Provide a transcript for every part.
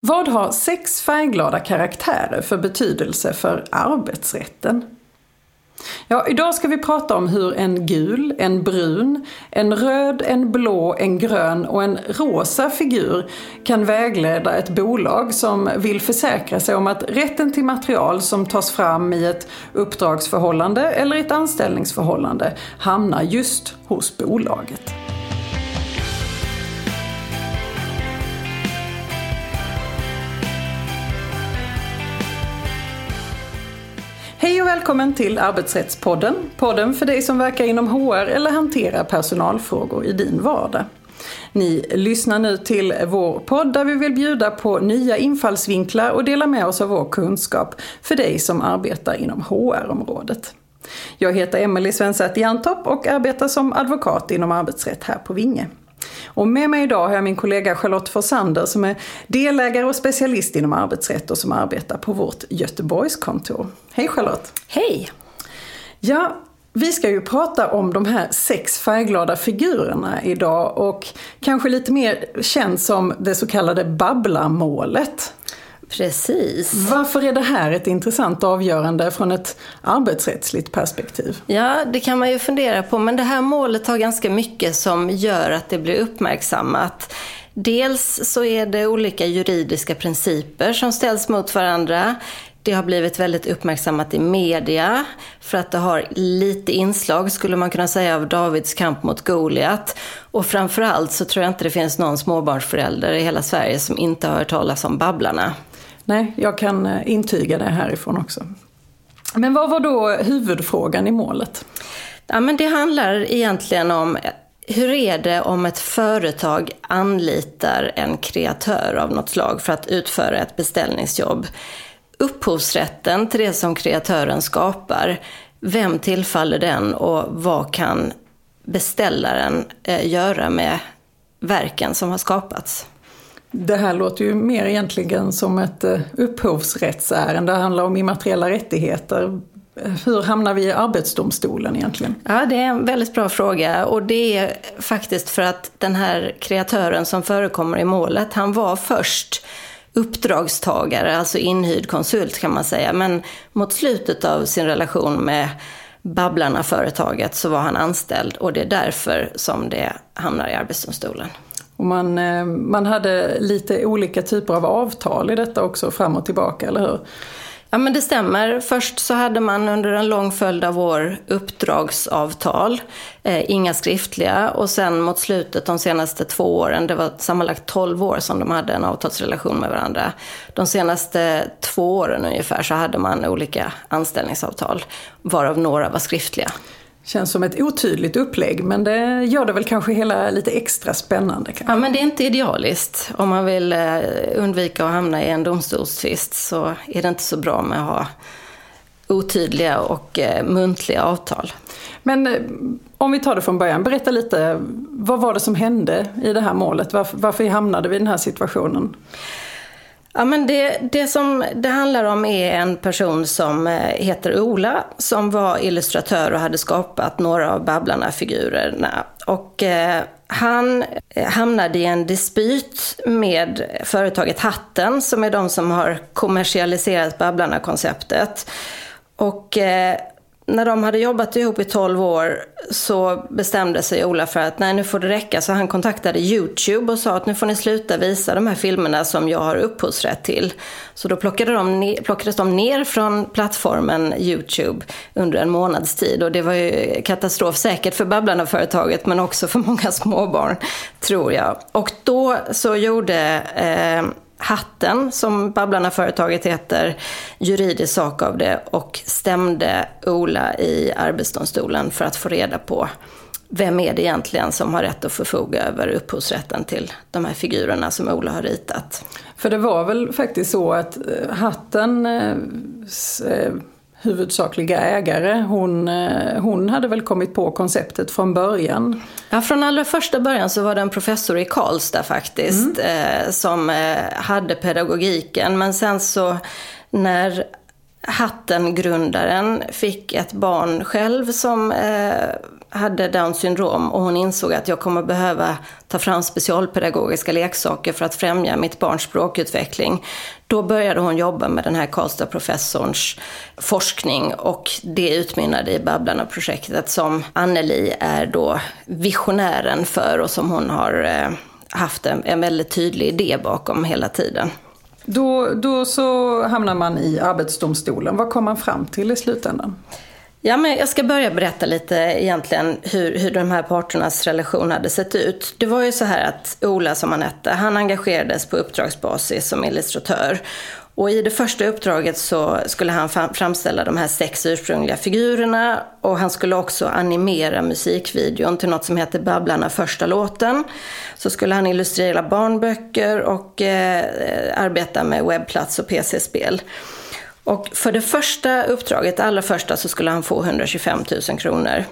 Vad har sex färgglada karaktärer för betydelse för arbetsrätten? Ja, idag ska vi prata om hur en gul, en brun, en röd, en blå, en grön och en rosa figur kan vägleda ett bolag som vill försäkra sig om att rätten till material som tas fram i ett uppdragsförhållande eller ett anställningsförhållande hamnar just hos bolaget. Hej och välkommen till Arbetsrättspodden. Podden för dig som verkar inom HR eller hanterar personalfrågor i din vardag. Ni lyssnar nu till vår podd där vi vill bjuda på nya infallsvinklar och dela med oss av vår kunskap för dig som arbetar inom HR-området. Jag heter Emelie Svensäter Jantorp och arbetar som advokat inom arbetsrätt här på Vinge. Och med mig idag har jag min kollega Charlotte Forsander som är delägare och specialist inom arbetsrätt och som arbetar på vårt Göteborgskontor. Hej Charlotte! Hej! Ja, vi ska ju prata om de här sex färgglada figurerna idag och kanske lite mer känt som det så kallade babblarmålet. Precis. Varför är det här ett intressant avgörande från ett arbetsrättsligt perspektiv? Ja, det kan man ju fundera på, men det här målet har ganska mycket som gör att det blir uppmärksammat. Dels så är det olika juridiska principer som ställs mot varandra. Det har blivit väldigt uppmärksammat i media för att det har lite inslag, skulle man kunna säga, av Davids kamp mot Goliat. Och framförallt så tror jag inte det finns någon småbarnsförälder i hela Sverige som inte har hört talas om Babblarna. Nej, jag kan eh, intyga det härifrån också. Men vad var då huvudfrågan i målet? Ja, men det handlar egentligen om hur är det om ett företag anlitar en kreatör av något slag för att utföra ett beställningsjobb? Upphovsrätten till det som kreatören skapar, vem tillfaller den och vad kan beställaren eh, göra med verken som har skapats? Det här låter ju mer egentligen som ett eh, upphovsrättsärende. Det handlar om immateriella rättigheter. Hur hamnar vi i Arbetsdomstolen egentligen? Ja, det är en väldigt bra fråga och det är faktiskt för att den här kreatören som förekommer i målet, han var först uppdragstagare, alltså inhyrd konsult kan man säga. Men mot slutet av sin relation med Babblarna-företaget så var han anställd och det är därför som det hamnar i Arbetsdomstolen. Och man, eh, man hade lite olika typer av avtal i detta också fram och tillbaka, eller hur? Ja men det stämmer. Först så hade man under en lång följd av år uppdragsavtal, eh, inga skriftliga. Och sen mot slutet de senaste två åren, det var sammanlagt 12 år som de hade en avtalsrelation med varandra. De senaste två åren ungefär så hade man olika anställningsavtal, varav några var skriftliga. Känns som ett otydligt upplägg men det gör det väl kanske hela lite extra spännande. Kanske. Ja men det är inte idealiskt. Om man vill eh, undvika att hamna i en domstolstvist så är det inte så bra med att ha otydliga och eh, muntliga avtal. Men eh, om vi tar det från början, berätta lite, vad var det som hände i det här målet? Varför, varför hamnade vi i den här situationen? Ja, men det, det som det handlar om är en person som eh, heter Ola som var illustratör och hade skapat några av Babblarna-figurerna. Och eh, han eh, hamnade i en dispyt med företaget Hatten som är de som har kommersialiserat Babblarna-konceptet. Och eh, när de hade jobbat ihop i 12 år så bestämde sig Ola för att nej nu får det räcka. Så han kontaktade YouTube och sa att nu får ni sluta visa de här filmerna som jag har upphovsrätt till. Så då plockade de ner, plockades de ner från plattformen YouTube under en månads tid. Och det var ju katastrof säkert för Babblarna-företaget men också för många småbarn tror jag. Och då så gjorde eh, Hatten, som Babblarna-företaget heter, juridisk sak av det och stämde Ola i Arbetsdomstolen för att få reda på vem är det egentligen som har rätt att förfoga över upphovsrätten till de här figurerna som Ola har ritat. För det var väl faktiskt så att eh, Hatten eh, eh huvudsakliga ägare, hon, eh, hon hade väl kommit på konceptet från början? Ja, från allra första början så var det en professor i Karlstad faktiskt mm. eh, som eh, hade pedagogiken. Men sen så när Hatten-grundaren fick ett barn själv som eh, hade Down syndrom och hon insåg att jag kommer behöva ta fram specialpedagogiska leksaker för att främja mitt barns språkutveckling. Då började hon jobba med den här Karlstad-professorns forskning och det utmynnade i Babblarna-projektet som Anneli är då visionären för och som hon har eh, haft en, en väldigt tydlig idé bakom hela tiden. Då, då så hamnar man i Arbetsdomstolen. Vad kom man fram till i slutändan? Ja, men jag ska börja berätta lite egentligen hur, hur de här parternas relation hade sett ut. Det var ju så här att Ola, som han hette, han engagerades på uppdragsbasis som illustratör. Och i det första uppdraget så skulle han framställa de här sex ursprungliga figurerna och han skulle också animera musikvideon till något som heter Babblarna första låten. Så skulle han illustrera barnböcker och eh, arbeta med webbplats och PC-spel. Och för det första uppdraget, det allra första, så skulle han få 125 000 kronor.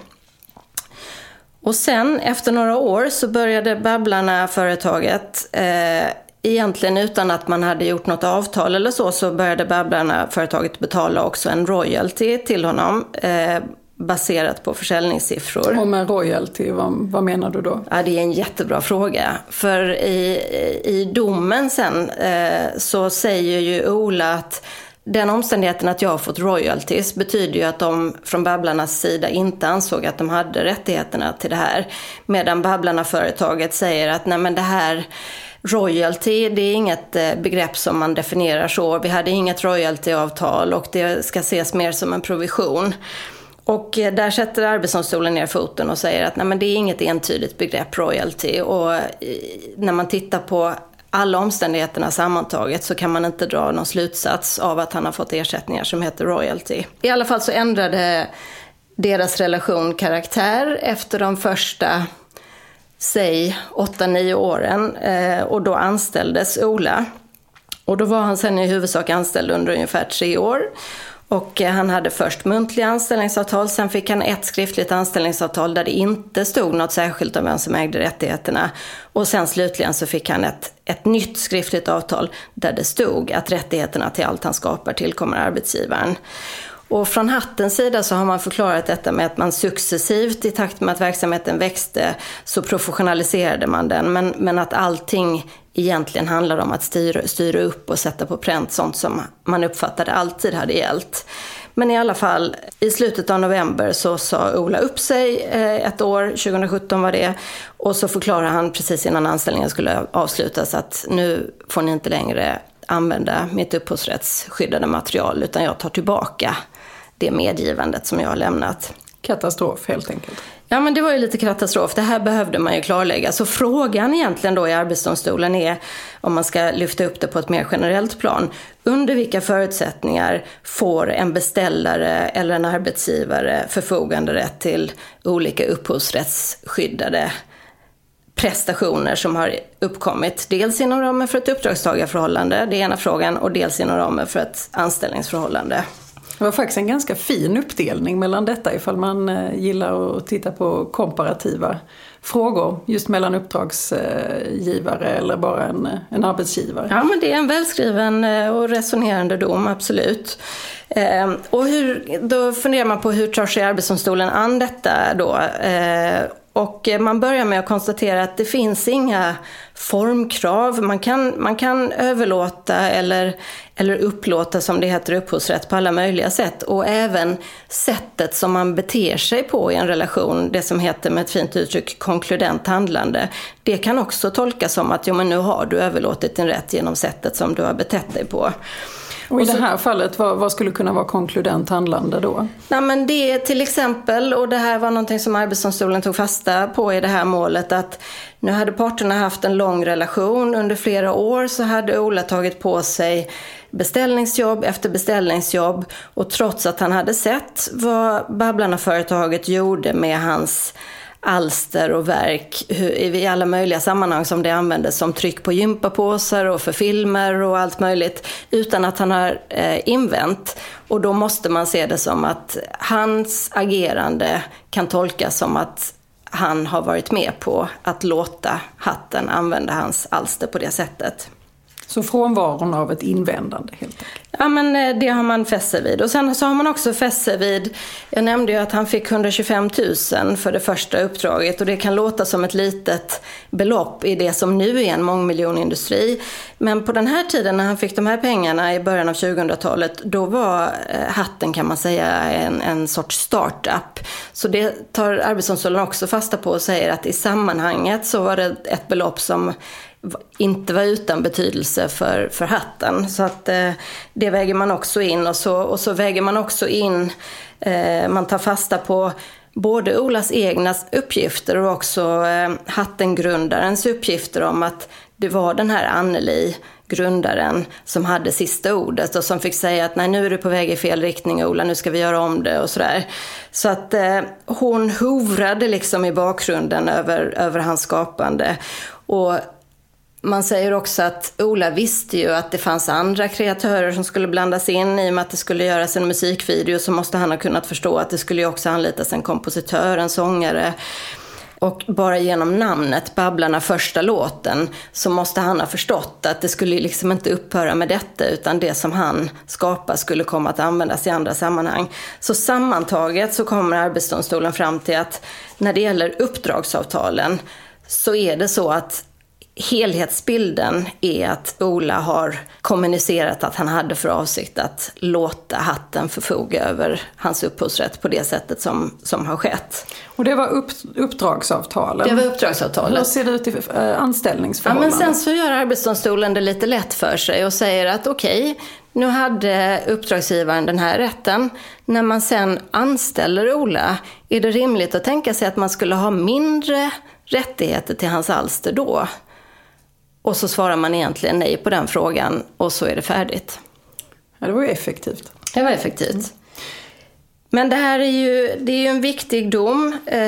Och sen efter några år så började Babblarna, företaget, eh, egentligen utan att man hade gjort något avtal eller så, så började Babblarna, företaget, betala också en royalty till honom. Eh, baserat på försäljningssiffror. Och med royalty, vad, vad, menar du då? Ja, det är en jättebra fråga. För i, i domen sen eh, så säger ju Ola att den omständigheten att jag har fått royalties betyder ju att de från Babblarnas sida inte ansåg att de hade rättigheterna till det här. Medan Babblarna-företaget säger att nej men det här Royalty, det är inget eh, begrepp som man definierar så. Vi hade inget royaltyavtal och det ska ses mer som en provision. Och eh, där sätter Arbetsdomstolen ner foten och säger att nej, men det är inget entydigt begrepp royalty. Och eh, när man tittar på alla omständigheterna sammantaget så kan man inte dra någon slutsats av att han har fått ersättningar som heter royalty. I alla fall så ändrade deras relation karaktär efter de första, säg 8-9 åren eh, och då anställdes Ola. Och då var han sen i huvudsak anställd under ungefär tre år. Och eh, han hade först muntliga anställningsavtal, sen fick han ett skriftligt anställningsavtal där det inte stod något särskilt om vem som ägde rättigheterna. Och sen slutligen så fick han ett, ett nytt skriftligt avtal där det stod att rättigheterna till allt han skapar tillkommer arbetsgivaren. Och från hattens sida så har man förklarat detta med att man successivt i takt med att verksamheten växte så professionaliserade man den. Men, men att allting egentligen handlar om att styra, styra upp och sätta på pränt sånt som man uppfattade alltid hade gällt. Men i alla fall, i slutet av november så sa Ola upp sig eh, ett år, 2017 var det. Och så förklarade han precis innan anställningen skulle avslutas att nu får ni inte längre använda mitt upphovsrättsskyddade material utan jag tar tillbaka det medgivandet som jag har lämnat. Katastrof helt enkelt. Ja men det var ju lite katastrof. Det här behövde man ju klarlägga. Så frågan egentligen då i Arbetsdomstolen är, om man ska lyfta upp det på ett mer generellt plan, under vilka förutsättningar får en beställare eller en arbetsgivare förfogande rätt till olika upphovsrättsskyddade prestationer som har uppkommit. Dels inom ramen för ett uppdragstagarförhållande, det är ena frågan, och dels inom ramen för ett anställningsförhållande. Det var faktiskt en ganska fin uppdelning mellan detta ifall man eh, gillar att titta på komparativa frågor just mellan uppdragsgivare eller bara en, eh, en arbetsgivare. Ja, men det är en välskriven eh, och resonerande dom, absolut. Ehm, och hur, då funderar man på hur tar sig Arbetsdomstolen an detta då? Ehm, och eh, man börjar med att konstatera att det finns inga formkrav. Man kan, man kan överlåta eller, eller upplåta, som det heter, upphovsrätt på alla möjliga sätt. Och även sättet som man beter sig på i en relation, det som heter med ett fint uttryck konkludent handlande. Det kan också tolkas som att jo, men nu har du överlåtit din rätt genom sättet som du har betett dig på. Och i det här fallet, vad, vad, skulle kunna vara konkludent handlande då? Nej, men det är till exempel, och det här var någonting som Arbetsdomstolen tog fasta på i det här målet, att nu hade parterna haft en lång relation. Under flera år så hade Ola tagit på sig beställningsjobb efter beställningsjobb och trots att han hade sett vad Babblarna-företaget gjorde med hans alster och verk i alla möjliga sammanhang som det användes som tryck på gympapåsar och för filmer och allt möjligt utan att han har eh, invänt. Och då måste man se det som att hans agerande kan tolkas som att han har varit med på att låta hatten använda hans alster på det sättet. Så frånvaron av ett invändande helt enkelt? Ja, men eh, det har man fäst sig vid. Och sen så har man också fäst sig vid, jag nämnde ju att han fick 125 000 för det första uppdraget och det kan låta som ett litet belopp i det som nu är en mångmiljonindustri. Men på den här tiden när han fick de här pengarna i början av 2000-talet, då var eh, hatten kan man säga en, en sorts startup. Så det tar Arbetsdomstolen också fasta på och säger att i sammanhanget så var det ett belopp som inte var utan betydelse för, för hatten. Så att eh, det väger man också in och så, och så väger man också in, eh, man tar fasta på både Olas egna uppgifter och också eh, Hattengrundarens uppgifter om att det var den här Anneli, grundaren, som hade sista ordet och som fick säga att nej nu är du på väg i fel riktning Ola, nu ska vi göra om det och sådär. Så att eh, hon hovrade liksom i bakgrunden över, över hans skapande. Och man säger också att Ola visste ju att det fanns andra kreatörer som skulle blandas in. I och med att det skulle göras en musikvideo så måste han ha kunnat förstå att det skulle ju också anlitas en kompositör, en sångare. Och bara genom namnet, Babblarna första låten, så måste han ha förstått att det skulle liksom inte upphöra med detta, utan det som han skapar skulle komma att användas i andra sammanhang. Så sammantaget så kommer Arbetsdomstolen fram till att när det gäller uppdragsavtalen så är det så att helhetsbilden är att Ola har kommunicerat att han hade för avsikt att låta hatten förfoga över hans upphovsrätt på det sättet som, som har skett. Och det var upp, uppdragsavtalen? Det var uppdragsavtalet. Hur ser det ut i äh, anställningsförhållanden? Ja, men sen så gör Arbetsdomstolen det lite lätt för sig och säger att okej, okay, nu hade uppdragsgivaren den här rätten. När man sen anställer Ola, är det rimligt att tänka sig att man skulle ha mindre rättigheter till hans alster då? Och så svarar man egentligen nej på den frågan och så är det färdigt. Ja, det var ju effektivt. Det var effektivt. Men det här är ju, det är ju en viktig dom. Eh,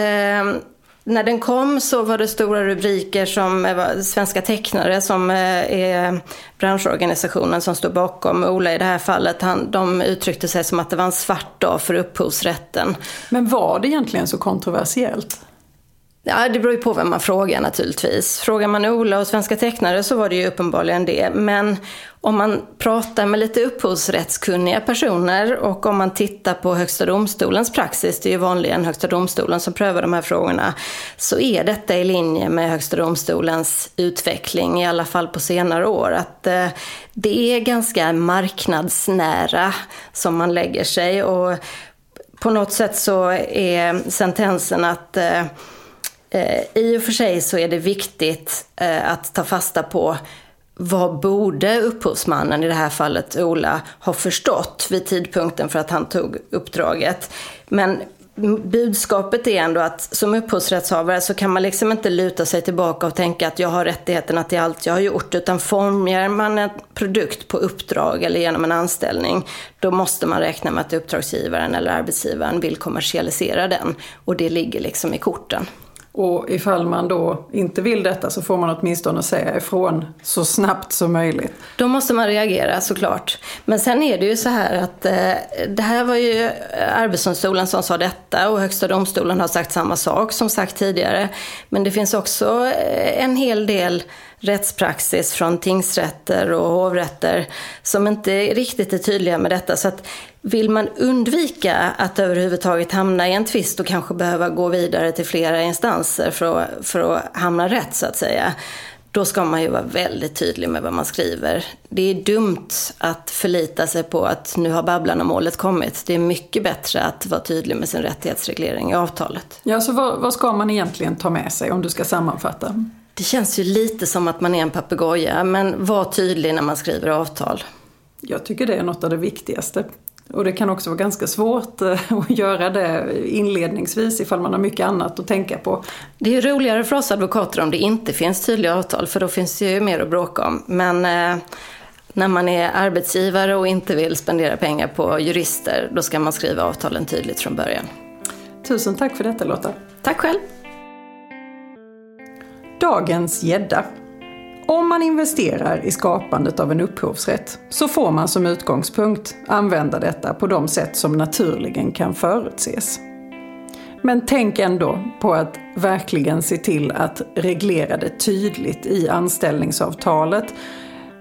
när den kom så var det stora rubriker som eh, Svenska tecknare som eh, är branschorganisationen som står bakom Ola i det här fallet. Han, de uttryckte sig som att det var en svart dag för upphovsrätten. Men var det egentligen så kontroversiellt? Ja, det beror ju på vem man frågar naturligtvis. Frågar man Ola och Svenska tecknare så var det ju uppenbarligen det. Men om man pratar med lite upphovsrättskunniga personer och om man tittar på Högsta domstolens praxis, det är ju vanligen Högsta domstolen som prövar de här frågorna, så är detta i linje med Högsta domstolens utveckling, i alla fall på senare år. Att eh, det är ganska marknadsnära som man lägger sig och på något sätt så är sentensen att eh, Eh, I och för sig så är det viktigt eh, att ta fasta på vad borde upphovsmannen, i det här fallet Ola, ha förstått vid tidpunkten för att han tog uppdraget. Men budskapet är ändå att som upphovsrättshavare så kan man liksom inte luta sig tillbaka och tänka att jag har rättigheterna till allt jag har gjort. Utan formar man en produkt på uppdrag eller genom en anställning, då måste man räkna med att uppdragsgivaren eller arbetsgivaren vill kommersialisera den. Och det ligger liksom i korten. Och ifall man då inte vill detta så får man åtminstone säga ifrån så snabbt som möjligt. Då måste man reagera såklart. Men sen är det ju så här att eh, det här var ju Arbetsdomstolen som sa detta och Högsta domstolen har sagt samma sak som sagt tidigare. Men det finns också eh, en hel del rättspraxis från tingsrätter och hovrätter som inte riktigt är tydliga med detta. Så att vill man undvika att överhuvudtaget hamna i en tvist och kanske behöva gå vidare till flera instanser för att, för att hamna rätt så att säga, då ska man ju vara väldigt tydlig med vad man skriver. Det är dumt att förlita sig på att nu har Babblarna-målet kommit. Det är mycket bättre att vara tydlig med sin rättighetsreglering i avtalet. Ja, så vad, vad ska man egentligen ta med sig om du ska sammanfatta? Det känns ju lite som att man är en papegoja, men var tydlig när man skriver avtal. Jag tycker det är något av det viktigaste. Och det kan också vara ganska svårt eh, att göra det inledningsvis ifall man har mycket annat att tänka på. Det är roligare för oss advokater om det inte finns tydliga avtal, för då finns det ju mer att bråka om. Men eh, när man är arbetsgivare och inte vill spendera pengar på jurister, då ska man skriva avtalen tydligt från början. Tusen tack för detta Lotta. Tack själv. Dagens gädda. Om man investerar i skapandet av en upphovsrätt så får man som utgångspunkt använda detta på de sätt som naturligen kan förutses. Men tänk ändå på att verkligen se till att reglera det tydligt i anställningsavtalet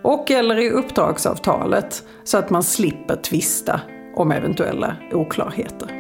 och eller i uppdragsavtalet så att man slipper tvista om eventuella oklarheter.